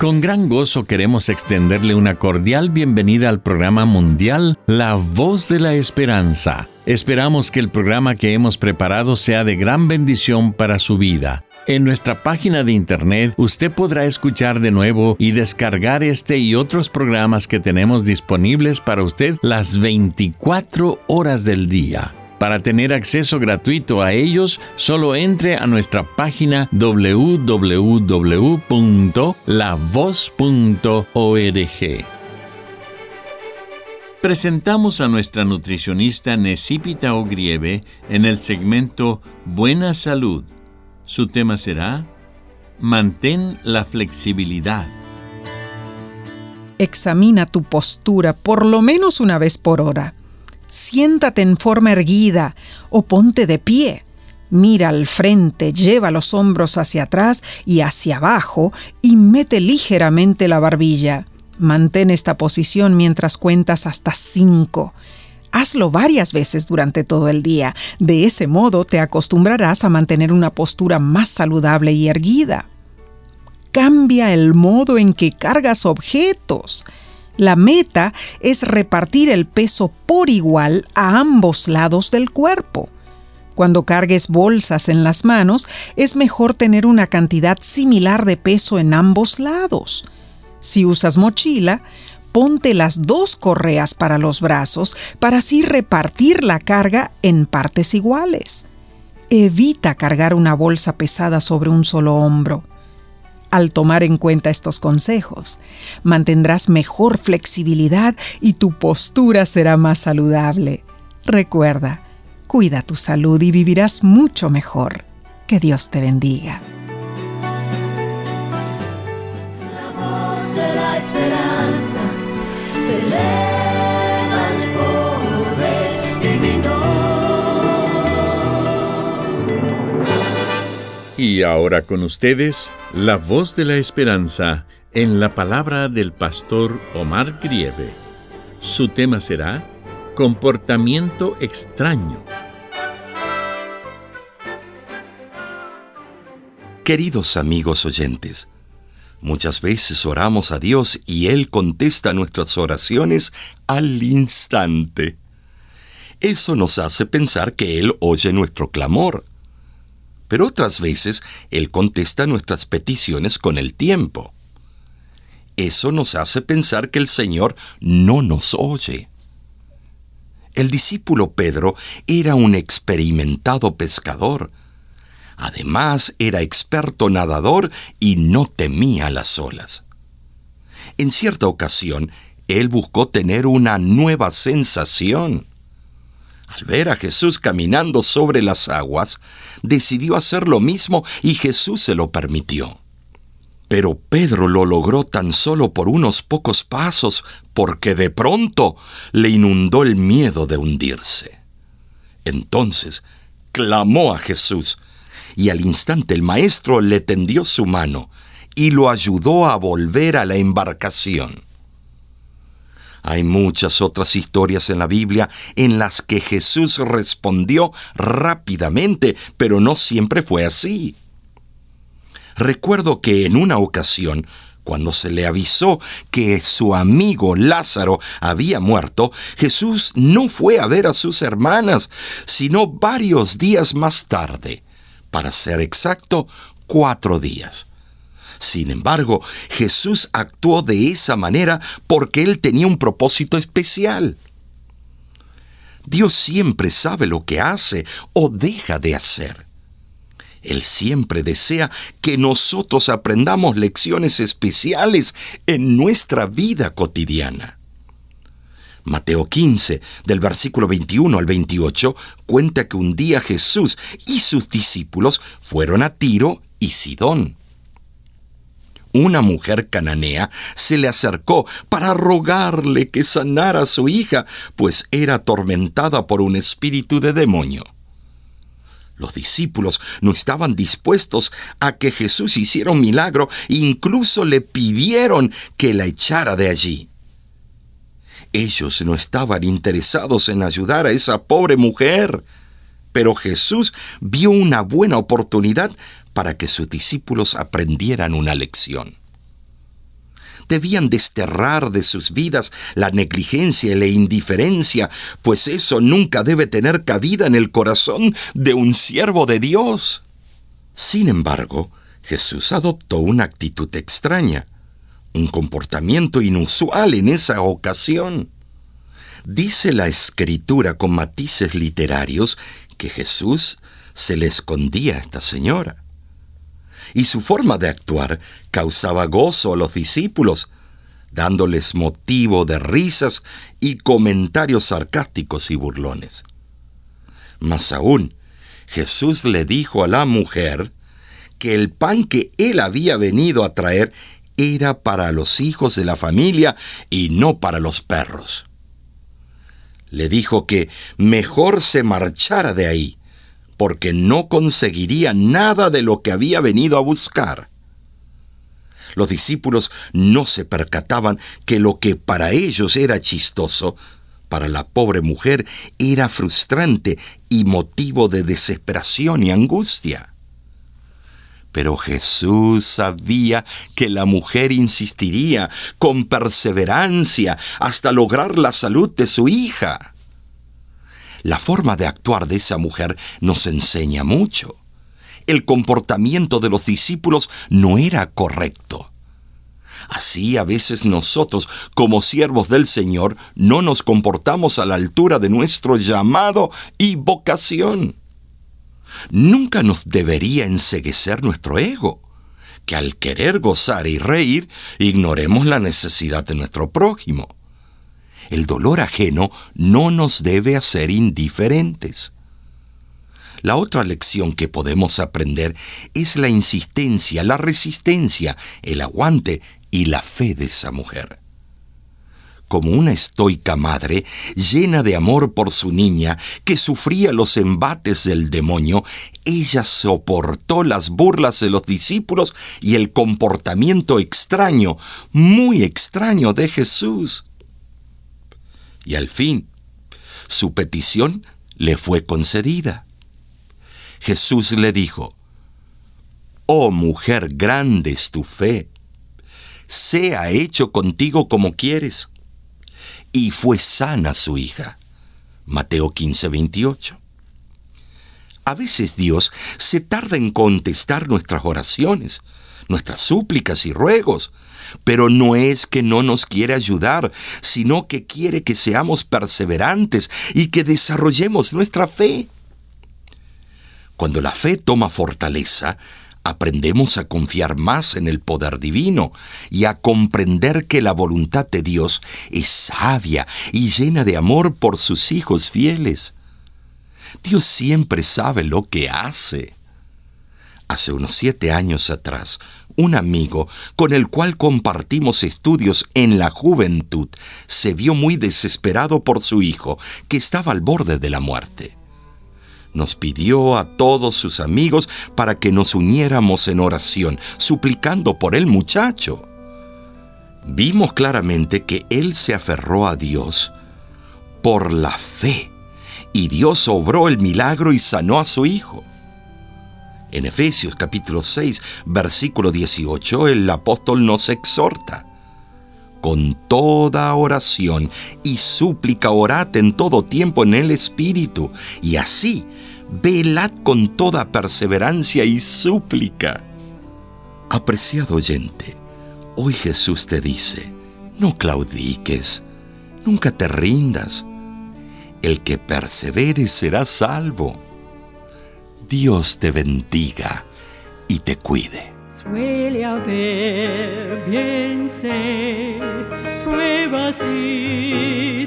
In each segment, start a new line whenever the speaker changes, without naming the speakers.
Con gran gozo queremos extenderle una cordial bienvenida al programa mundial La Voz de la Esperanza. Esperamos que el programa que hemos preparado sea de gran bendición para su vida. En nuestra página de internet usted podrá escuchar de nuevo y descargar este y otros programas que tenemos disponibles para usted las 24 horas del día. Para tener acceso gratuito a ellos, solo entre a nuestra página www.lavoz.org. Presentamos a nuestra nutricionista Necipita Ogrieve en el segmento Buena Salud. Su tema será Mantén la flexibilidad.
Examina tu postura por lo menos una vez por hora siéntate en forma erguida o ponte de pie. Mira al frente, lleva los hombros hacia atrás y hacia abajo y mete ligeramente la barbilla. Mantén esta posición mientras cuentas hasta cinco. Hazlo varias veces durante todo el día. De ese modo te acostumbrarás a mantener una postura más saludable y erguida. Cambia el modo en que cargas objetos. La meta es repartir el peso por igual a ambos lados del cuerpo. Cuando cargues bolsas en las manos, es mejor tener una cantidad similar de peso en ambos lados. Si usas mochila, ponte las dos correas para los brazos para así repartir la carga en partes iguales. Evita cargar una bolsa pesada sobre un solo hombro. Al tomar en cuenta estos consejos, mantendrás mejor flexibilidad y tu postura será más saludable. Recuerda, cuida tu salud y vivirás mucho mejor. Que Dios te bendiga.
La voz de la esperanza te
Y ahora con ustedes, la voz de la esperanza en la palabra del pastor Omar Grieve. Su tema será Comportamiento extraño.
Queridos amigos oyentes, muchas veces oramos a Dios y Él contesta nuestras oraciones al instante. Eso nos hace pensar que Él oye nuestro clamor pero otras veces Él contesta nuestras peticiones con el tiempo. Eso nos hace pensar que el Señor no nos oye. El discípulo Pedro era un experimentado pescador. Además, era experto nadador y no temía las olas. En cierta ocasión, él buscó tener una nueva sensación. Al ver a Jesús caminando sobre las aguas, decidió hacer lo mismo y Jesús se lo permitió. Pero Pedro lo logró tan solo por unos pocos pasos porque de pronto le inundó el miedo de hundirse. Entonces clamó a Jesús y al instante el maestro le tendió su mano y lo ayudó a volver a la embarcación. Hay muchas otras historias en la Biblia en las que Jesús respondió rápidamente, pero no siempre fue así. Recuerdo que en una ocasión, cuando se le avisó que su amigo Lázaro había muerto, Jesús no fue a ver a sus hermanas, sino varios días más tarde, para ser exacto, cuatro días. Sin embargo, Jesús actuó de esa manera porque Él tenía un propósito especial. Dios siempre sabe lo que hace o deja de hacer. Él siempre desea que nosotros aprendamos lecciones especiales en nuestra vida cotidiana. Mateo 15, del versículo 21 al 28, cuenta que un día Jesús y sus discípulos fueron a Tiro y Sidón. Una mujer cananea se le acercó para rogarle que sanara a su hija, pues era atormentada por un espíritu de demonio. Los discípulos no estaban dispuestos a que Jesús hiciera un milagro, incluso le pidieron que la echara de allí. Ellos no estaban interesados en ayudar a esa pobre mujer, pero Jesús vio una buena oportunidad para que sus discípulos aprendieran una lección. Debían desterrar de sus vidas la negligencia y la indiferencia, pues eso nunca debe tener cabida en el corazón de un siervo de Dios. Sin embargo, Jesús adoptó una actitud extraña un comportamiento inusual en esa ocasión. Dice la escritura con matices literarios que Jesús se le escondía a esta señora. Y su forma de actuar causaba gozo a los discípulos, dándoles motivo de risas y comentarios sarcásticos y burlones. Más aún, Jesús le dijo a la mujer que el pan que él había venido a traer era para los hijos de la familia y no para los perros. Le dijo que mejor se marchara de ahí, porque no conseguiría nada de lo que había venido a buscar. Los discípulos no se percataban que lo que para ellos era chistoso, para la pobre mujer era frustrante y motivo de desesperación y angustia. Pero Jesús sabía que la mujer insistiría con perseverancia hasta lograr la salud de su hija. La forma de actuar de esa mujer nos enseña mucho. El comportamiento de los discípulos no era correcto. Así a veces nosotros, como siervos del Señor, no nos comportamos a la altura de nuestro llamado y vocación nunca nos debería enseguecer nuestro ego, que al querer gozar y reír ignoremos la necesidad de nuestro prójimo. El dolor ajeno no nos debe hacer indiferentes. La otra lección que podemos aprender es la insistencia, la resistencia, el aguante y la fe de esa mujer como una estoica madre, llena de amor por su niña, que sufría los embates del demonio, ella soportó las burlas de los discípulos y el comportamiento extraño, muy extraño de Jesús. Y al fin, su petición le fue concedida. Jesús le dijo, Oh mujer, grande es tu fe, sea hecho contigo como quieres y fue sana su hija. Mateo 15, 28. A veces Dios se tarda en contestar nuestras oraciones, nuestras súplicas y ruegos, pero no es que no nos quiere ayudar, sino que quiere que seamos perseverantes y que desarrollemos nuestra fe. Cuando la fe toma fortaleza, aprendemos a confiar más en el poder divino y a comprender que la voluntad de Dios es sabia y llena de amor por sus hijos fieles. Dios siempre sabe lo que hace. Hace unos siete años atrás, un amigo con el cual compartimos estudios en la juventud se vio muy desesperado por su hijo, que estaba al borde de la muerte nos pidió a todos sus amigos para que nos uniéramos en oración, suplicando por el muchacho. Vimos claramente que él se aferró a Dios por la fe, y Dios obró el milagro y sanó a su hijo. En Efesios capítulo 6, versículo 18, el apóstol nos exhorta. Con toda oración y súplica orad en todo tiempo en el Espíritu, y así velad con toda perseverancia y súplica. Apreciado oyente, hoy Jesús te dice, no claudiques, nunca te rindas. El que persevere será salvo. Dios te bendiga y te cuide.
Suele haber, bien sé, pruebas y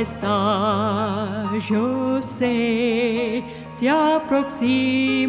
está, yo sé, se aproxima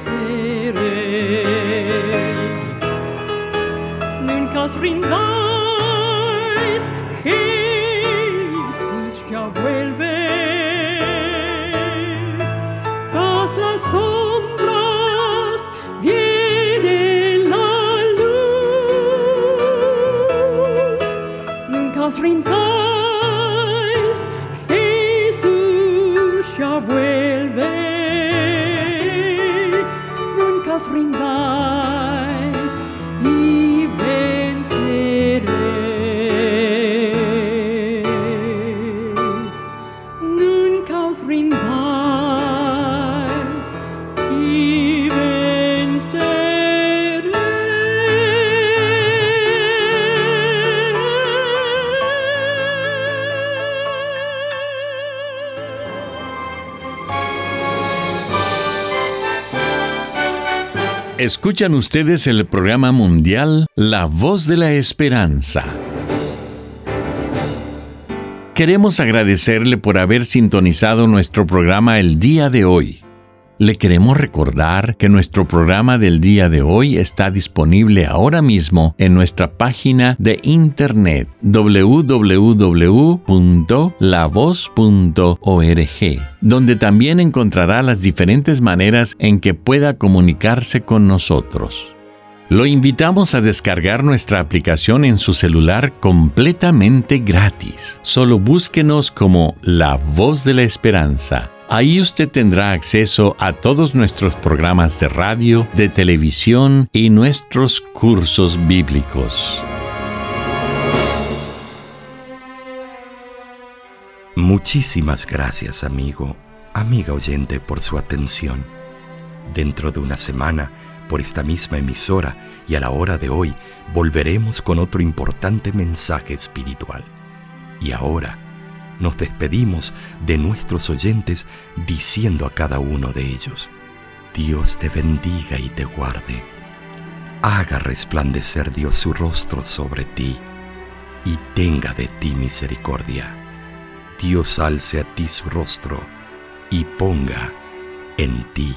seres. Nunca os rindáis.
Escuchan ustedes el programa mundial La Voz de la Esperanza. Queremos agradecerle por haber sintonizado nuestro programa el día de hoy. Le queremos recordar que nuestro programa del día de hoy está disponible ahora mismo en nuestra página de internet www.lavoz.org, donde también encontrará las diferentes maneras en que pueda comunicarse con nosotros. Lo invitamos a descargar nuestra aplicación en su celular completamente gratis. Solo búsquenos como La Voz de la Esperanza Ahí usted tendrá acceso a todos nuestros programas de radio, de televisión y nuestros cursos bíblicos.
Muchísimas gracias amigo, amiga oyente por su atención. Dentro de una semana, por esta misma emisora y a la hora de hoy, volveremos con otro importante mensaje espiritual. Y ahora, nos despedimos de nuestros oyentes diciendo a cada uno de ellos, Dios te bendiga y te guarde. Haga resplandecer Dios su rostro sobre ti y tenga de ti misericordia. Dios alce a ti su rostro y ponga en ti